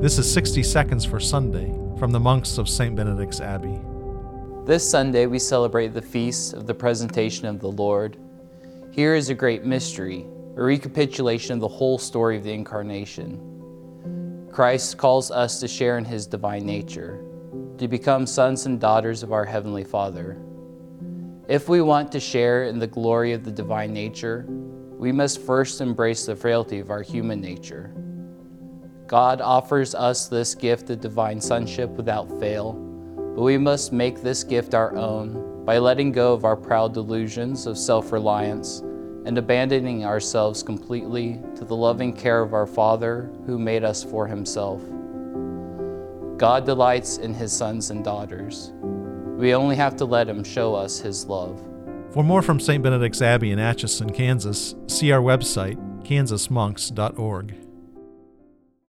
This is 60 Seconds for Sunday from the monks of St. Benedict's Abbey. This Sunday we celebrate the feast of the presentation of the Lord. Here is a great mystery, a recapitulation of the whole story of the Incarnation. Christ calls us to share in his divine nature, to become sons and daughters of our Heavenly Father. If we want to share in the glory of the divine nature, we must first embrace the frailty of our human nature. God offers us this gift of divine sonship without fail, but we must make this gift our own by letting go of our proud delusions of self reliance and abandoning ourselves completely to the loving care of our Father who made us for Himself. God delights in His sons and daughters. We only have to let Him show us His love. For more from St. Benedict's Abbey in Atchison, Kansas, see our website, kansasmonks.org.